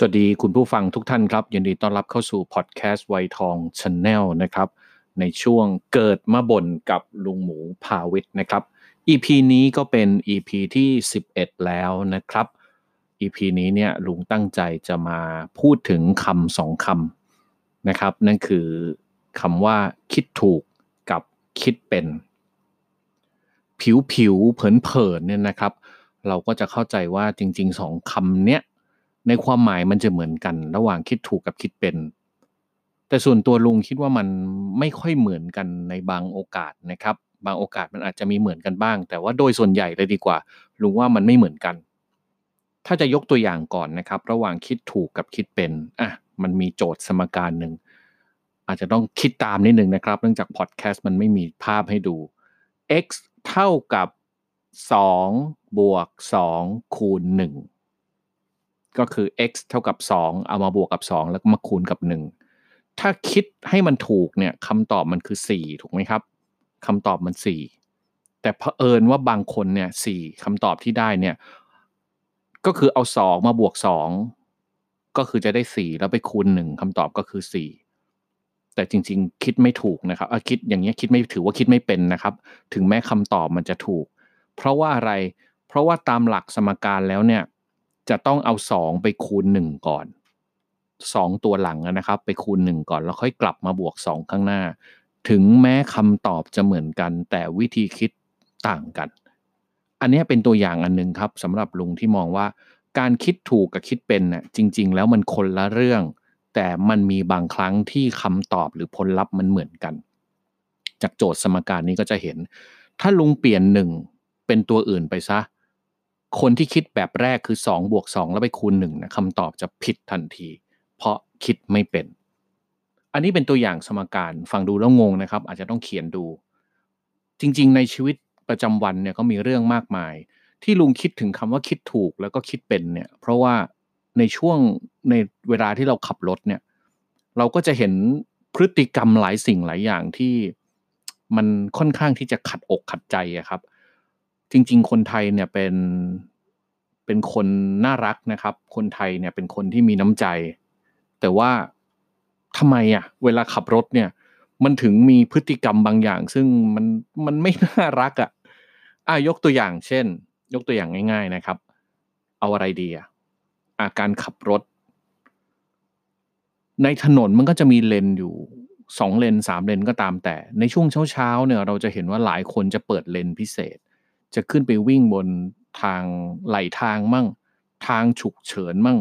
สวัสดีคุณผู้ฟังทุกท่านครับ ยินดีต้อนรับเข้าสู่พอดแคสต์ไวทองช n แนลนะครับ ในช่วงเกิดมาบ่นกับลุงหมูพาวิทย์นะครับ EP นี้ก็เป็น EP ที่ 11 แล้วนะครับ EP นี้เนี่ยลุงตั้งใจจะมาพูดถึงคำสองคำนะครับ นั่นคือคำว่าคิดถูกกับคิดเป็น ผิวผิวเผินเผินเนี่ยนะครับ เราก็จะเข้าใจว่าจริงๆสองคำเนี้ย ในความหมายมันจะเหมือนกัน ระหว่างคิดถูกกับคิดเป็น แต่ส่วนตัวลุงคิดว่ามันไม่ค่อยเหมือนกันในบางโอกาสนะครับ บางโอกาสมันอาจจะมีเหมือนกันบ้าง แต่ว่าโดยส่วนใหญ่เลยดีกว่า ลุงว่ามันไม่เหมือนกัน ถ้าจะยกตัวอย่างก่อนนะครับ ระหว่างคิดถูกกับคิดเป็นอะมันมีโจทย์สมการหนึ่งอาจจะต้องคิดตามนิดนึงนะครับ เนื่องจากพอดแคสต์มันไม่มีภาพให้ดู x เท่ากับ2บวก2คูณ1 ก็คือ x เท่ากับ 2 เอามาบวกกับ 2 แล้วก็มาคูณกับ 1 ถ้าคิดให้มันถูกเนี่ยคำตอบมันคือ 4 ถูกไหมครับคำตอบมัน 4 แต่เผอิญว่าบางคนเนี่ย4คำตอบที่ได้เนี่ยก็คือเอา 2 มาบวก 2 ก็คือจะได้ 4 แล้วไปคูณ 1คำตอบก็คือ 4 แต่จริง ๆ คิดไม่ถูกนะครับอะคิดอย่างเงี้คิดไม่ถือว่าคิดไม่เป็นนะครับ ถึงแม้คำตอบมันจะถูก เพราะว่าอะไรเพราะว่าตามหลักสมการแล้วเนี่ย จะต้องเอา 2 ไปคูณ 1 ก่อน 2 ตัวหลังนะครับ ไปคูณ 1 ก่อน แล้วค่อยกลับมาบวก 2 ข้างหน้า ถึงแม้คำตอบจะเหมือนกัน แต่วิธีคิดต่างกัน อันนี้เป็นตัวอย่างอันหนึงครับสำหรับลุงที่มองว่า การคิดถูกกับคิดเป็นน่ะจริง ๆ แล้วมันคนละเรื่อง แต่มันมีบางครั้งที่คำตอบหรือผลลัพธ์มันเหมือนกัน จากโจทย์สมการนี้ก็จะเห็น ถ้าลุงเปลี่ยนหนึ่งเป็นตัวอื่นไปซะ คนที่คิดแบบแรกคือ2บวก2แล้วไปคูณ1นะคำตอบจะผิดทันที เพราะคิดไม่เป็น อันนี้เป็นตัวอย่างสมการฟังดูแล้วงงนะครับ อาจจะต้องเขียนดู จริง ๆ ในชีวิตประจำวันเนี่ยก็มีเรื่องมากมาย ที่ลุงคิดถึงคำว่าคิดถูกแล้วก็คิดเป็นเนี่ย เพราะว่าในช่วงในเวลาที่เราขับรถเนี่ย เราก็จะเห็นพฤติกรรมหลายสิ่งหลายอย่างที่มันค่อนข้างที่จะขัดอกขัดใจครับ จริง ๆ คนไทยเนี่ยเป็นเป็นคนน่ารักนะครับ คนไทยเนี่ยเป็นคนที่มีน้ำใจ แต่ว่าทำไมอะเวลาขับรถเนี่ย มันถึงมีพฤติกรรมบางอย่าง ซึ่งมันมันไม่น่ารักอะอะยกตัวอย่างเช่น ยกตัวอย่างง่าย ๆนะครับ เอาอะไรดีอะอาการขับรถ ในถนนมันก็จะมีเลนอยู่สองเลนสามเลนก็ตามแต่ ในช่วงเช้าๆเนี่ย เราจะเห็นว่าหลายคนจะเปิดเลนพิเศษ จะขึ้นไปวิ่งบนทางไหลทางมั่ง ทางฉุกเฉินมั่ง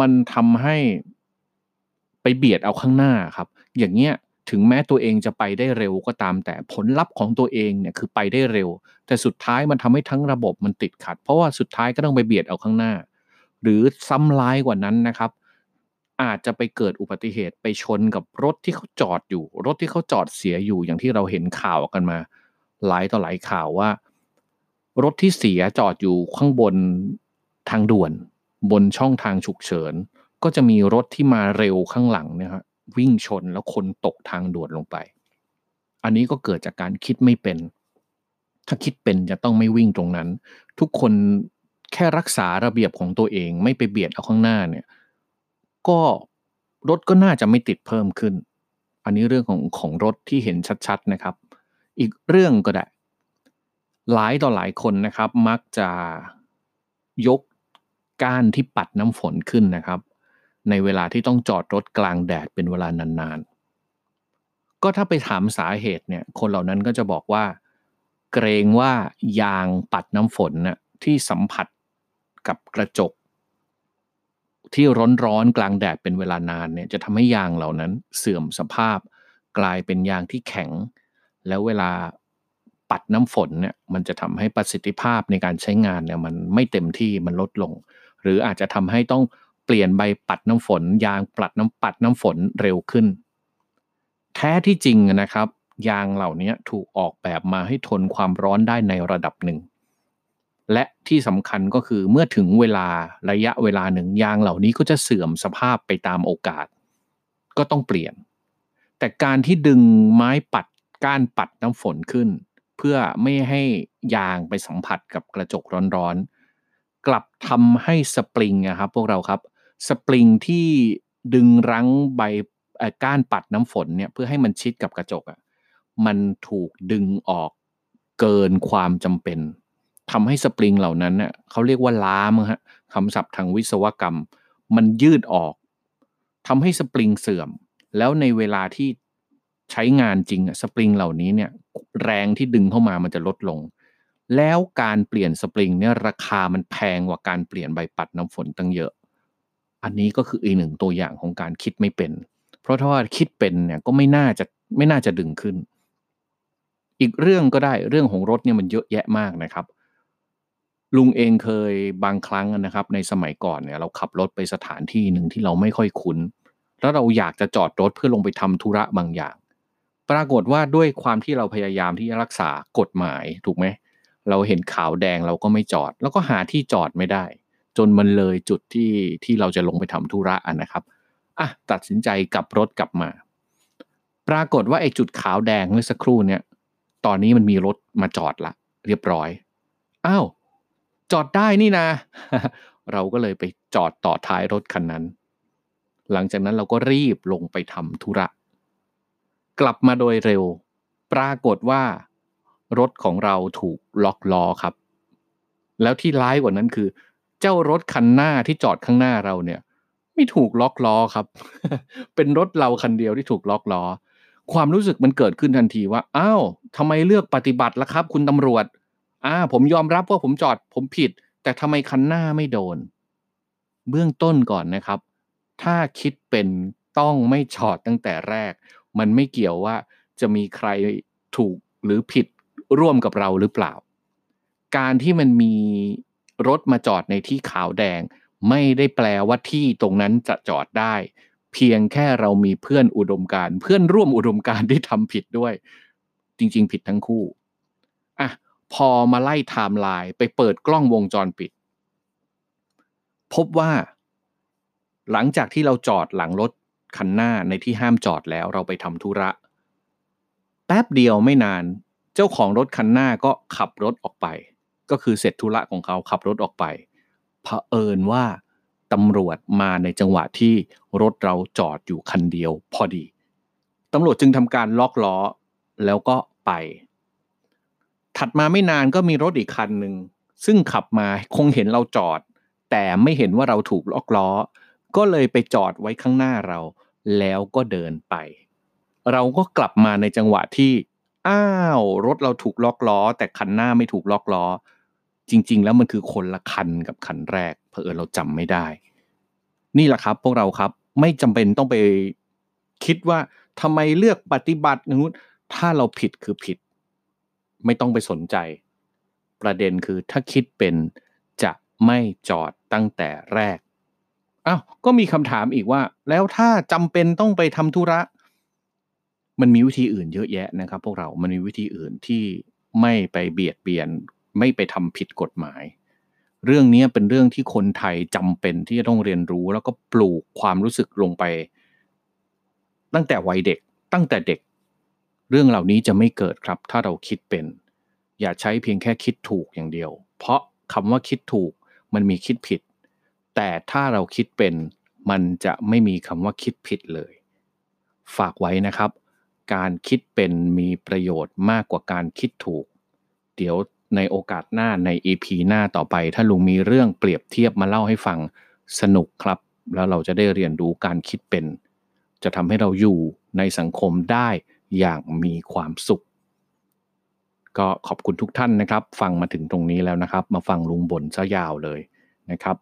มันทำให้ไปเบียดเอาข้างหน้าครับ อย่างเงี้ยถึงแม้ตัวเองจะไปได้เร็วก็ตาม แต่ผลลัพธ์ของตัวเองเนี่ยคือไปได้เร็ว แต่สุดท้ายมันทำให้ทั้งระบบมันติดขัด เพราะว่าสุดท้ายก็ต้องไปเบียดเอาข้างหน้า หรือซ้ำร้ายกว่านั้นนะครับ อาจจะไปเกิดอุบัติเหตุไปชนกับรถที่เขาจอดอยู่ รถที่เขาจอดเสียอยู่อย่างที่เราเห็นข่าวกันมา หลายต่อหลายข่าวว่า รถที่เสียจอดอยู่ข้างบนทางด่วน บนช่องทางฉุกเฉิน ก็จะมีรถที่มาเร็วข้างหลังเนี่ยครับวิ่งชนแล้วคนตกทางด่วนลงไป อันนี้ก็เกิดจากการคิดไม่เป็น ถ้าคิดเป็นจะต้องไม่วิ่งตรงนั้น ทุกคนแค่รักษาระเบียบของตัวเองไม่ไปเบียดเอาข้างหน้าเนี่ย ก็รถก็น่าจะไม่ติดเพิ่มขึ้น อันนี้เรื่องของของรถที่เห็นชัดๆนะครับ อีกเรื่องก็ได้ หลายต่อหลายคนนะครับ มักจะยกก้านที่ปัดน้ำฝนขึ้นนะครับ ในเวลาที่ต้องจอดรถกลางแดดเป็นเวลานานๆ ก็ถ้าไปถามสาเหตุเนี่ย คนเหล่านั้นก็จะบอกว่า เกรงว่ายางปัดน้ำฝนน่ะที่สัมผัสกับกระจก ที่ร้อนๆกลางแดดเป็นเวลานานเนี่ยจะทำให้ยางเหล่านั้นเสื่อมสภาพ กลายเป็นยางที่แข็ง แล้วเวลา ปัดน้ำฝนเนี่ยมันจะทำให้ประสิทธิภาพในการใช้งานเนี่ยมันไม่เต็มที่มันลดลง หรืออาจจะทำให้ต้องเปลี่ยนใบปัดน้ำฝน ยางปัดน้ำปัดน้ำฝนเร็วขึ้น แท้ที่จริงนะครับ ยางเหล่านี้ถูกออกแบบมาให้ทนความร้อนได้ในระดับหนึ่ง และที่สำคัญก็คือเมื่อถึงเวลาระยะเวลาหนึ่งยางเหล่านี้ก็จะเสื่อมสภาพไปตามโอกาส ก็ต้องเปลี่ยน แต่การที่ดึงไม้ปัดก้านปัดน้ำฝนขึ้น เพื่อไม่ให้ยางไปสัมผัสกับกระจกร้อนๆ กลับทำให้สปริงนะครับพวกเราครับสปริงที่ดึงรั้งใบก้านปัดน้ำฝนเนี่ยเพื่อให้มันชิดกับกระจกอะ่ะมันถูกดึงออกเกินความจำเป็นทำให้สปริงเหล่านั้นเน่ยเขาเรียกว่าล้ามฮะคำศัพท์ทางวิศวกรรม มันยืดออกทำให้สปริงเสื่อม แล้วในเวลาที่ ใช้งานจริงอะสปริงเหล่านี้เนี่ยแรงที่ดึงเข้ามามันจะลดลง แล้วการเปลี่ยนสปริงเนี่ยราคามันแพงกว่าการเปลี่ยนใบปัดน้ำฝนตั้งเยอะ อันนี้ก็คืออีกหนึ่งตัวอย่างของการคิดไม่เป็น เพราะถ้าว่าคิดเป็นเนี่ยก็ไม่น่าจะไม่น่าจะดึงขึ้น อีกเรื่องก็ได้เรื่องของรถเนี่ยมันเยอะแยะมากนะครับลุงเองเคยบางครั้งนะครับ ในสมัยก่อนเนี่ยเราขับรถไปสถานที่หนึ่งที่เราไม่ค่อยคุ้น แล้วเราอยากจะจอดรถเพื่อลงไปทำธุระบางอย่าง ปรากฏว่าด้วยความที่เราพยายามที่จะรักษากฎหมายถูกไหม เราเห็นขาวแดงเราก็ไม่จอด แล้วก็หาที่จอดไม่ได้ จนมันเลยจุดที่ที่เราจะลงไปทำธุระนะครับอะตัดสินใจกลับรถกลับมา ปรากฏว่าไอ้จุดขาวแดงเมื่อสักครู่เนี่ย ตอนนี้มันมีรถมาจอดละ เรียบร้อยอ้าวจอดได้นี่นะ เราก็เลยไปจอดต่อท้ายรถคันนั้น หลังจากนั้นเราก็รีบลงไปทำธุระ กลับมาโดยเร็ว ปรากฏว่า รถของเราถูกล็อกล้อครับ แล้วที่ร้ายกว่านั้นคือ เจ้ารถคันหน้าที่จอดข้างหน้าเราเนี่ย ไม่ถูกล็อกล้อครับ เป็นรถเราคันเดียวที่ถูกล็อกล้อ ความรู้สึกมันเกิดขึ้นทันทีว่าอ้าวทำไมเลือกปฏิบัติล่ะครับ คุณตำรวจอ่าผมยอมรับว่าผมจอดผมผิด แต่ทำไมคันหน้าไม่โดน เบื้องต้นก่อนนะครับ ถ้าคิดเป็นต้องไม่จอดตั้งแต่แรก มันไม่เกี่ยวว่าจะมีใครถูกหรือผิดร่วมกับเราหรือเปล่า การที่มันมีรถมาจอดในที่ขาวแดง ไม่ได้แปลว่าที่ตรงนั้นจะจอดได้ เพียงแค่เรามีเพื่อนอุดมการเพื่อนร่วมอุดมการที่ทำผิดด้วย จริง ๆ ผิดทั้งคู่อะพอมาไล่ไทม์ไลน์ไปเปิดกล้องวงจรปิด พบว่า หลังจากที่เราจอดหลังรถ คันหน้าในที่ห้ามจอดแล้วเราไปทำธุระ แป๊บเดียวไม่นาน เจ้าของรถคันหน้าก็ขับรถออกไป ก็คือเสร็จธุระของเขาขับรถออกไปเผอิญว่าตำรวจมาในจังหวะที่รถเราจอดอยู่คันเดียวพอดีตำรวจจึงทำการล็อกล้อแล้วก็ไป ถัดมาไม่นานก็มีรถอีกคันหนึ่งซึ่งขับมาคงเห็นเราจอด แต่ไม่เห็นว่าเราถูกล็อกล้อ ก็เลยไปจอดไว้ข้างหน้าเรา แล้วก็เดินไป เราก็กลับมาในจังหวะที่ อ้าวรถเราถูกล็อกล้อ แต่คันหน้าไม่ถูกล็อกล้อ จริง ๆ แล้วมันคือคนละคันกับคันแรกเพอเออเราจำไม่ได้ นี่แหละครับ พวกเราครับไม่จำเป็นต้องไปคิดว่าทำไมเลือกปฏิบัตินู้นถ้าเราผิดคือผิด ไม่ต้องไปสนใจ ประเด็นคือถ้าคิดเป็นจะไม่จอดตั้งแต่แรก อ้าวก็มีคำถามอีกว่า แล้วถ้าจำเป็นต้องไปทำธุระ มันมีวิธีอื่นเยอะแยะนะครับ พวกเรา มันมีวิธีอื่นที่ไม่ไปเบียดเบียน ไม่ไปทำผิดกฎหมาย เรื่องนี้เป็นเรื่องที่คนไทยจำเป็นที่จะต้องเรียนรู้ แล้วก็ปลูกความรู้สึกลงไป ตั้งแต่วัยเด็ก ตั้งแต่เด็ก เรื่องเหล่านี้จะไม่เกิดครับ ถ้าเราคิดเป็น อย่าใช้เพียงแค่คิดถูกอย่างเดียว เพราะคำว่าคิดถูกมันมีคิดผิด แต่ถ้าเราคิดเป็นมันจะไม่มีคำว่าคิดผิดเลย ฝากไว้นะครับ การคิดเป็นมีประโยชน์มากกว่าการคิดถูก เดี๋ยวในโอกาสหน้าใน EP หน้าต่อไป ถ้าลุงมีเรื่องเปรียบเทียบมาเล่าให้ฟังสนุกครับ แล้วเราจะได้เรียนรู้การคิดเป็น จะทำให้เราอยู่ในสังคมได้อย่างมีความสุข ก็ขอบคุณทุกท่านนะครับ ฟังมาถึงตรงนี้แล้วนะครับ มาฟังลุงบ่นซะยาวเลยนะครับ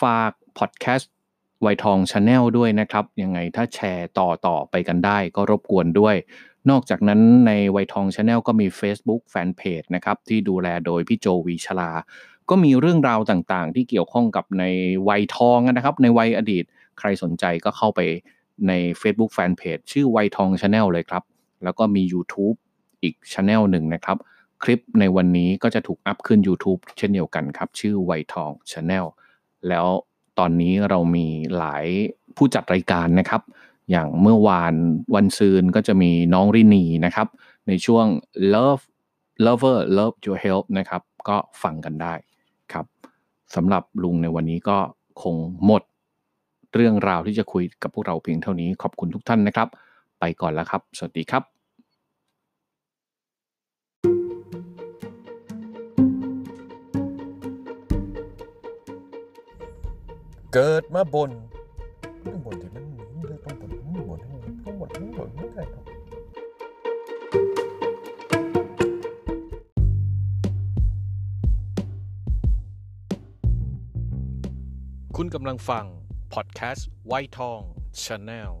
ฝากพอดแคสต์วัยทอง Channel ด้วยนะครับ ยังไงถ้าแชร์ต่อต่อไปกันได้ก็รบกวนด้วย นอกจากนั้นในวัยทอง Channel ก็มี Facebook Fanpage นะครับ ที่ดูแลโดยพี่โจวีชลา ก็มีเรื่องราวต่างๆ ที่เกี่ยวข้องกับในวัยทองนะครับ ในวัยอดีต ใครสนใจก็เข้าไปใน Facebook Fanpage ชื่อวัยทอง Channel เลยครับ แล้วก็มี YouTube อีก Channel หนึ่งนะครับ คลิปในวันนี้ก็จะถูกอัพขึ้น YouTube เช่นเดียวกันครับ ชื่อวัยทอง Channel แล้ แล้วตอนนี้เรามีหลายผู้จัดรายการนะครับ อย่างเมื่อวานวันซืนก็จะมีน้องรินีนะครับ ในช่วง Love Lover Love Your Help นะครับ ก็ฟังกันได้ครับสำหรับลุงในวันนี้ก็คงหมดเรื่องราวที่จะคุยกับพวกเราเพียงเท่านี้ขอบคุณทุกท่านนะครับ ไปก่อนแล้วครับ สวัสดีครับ เกิดมาบนต้องบนที่มันเลืองต้องบนต้องบนต้องบนต้องบนไม่ได้ครับคุณกำลังฟัง พอดแคสต์ไวทองชาแนล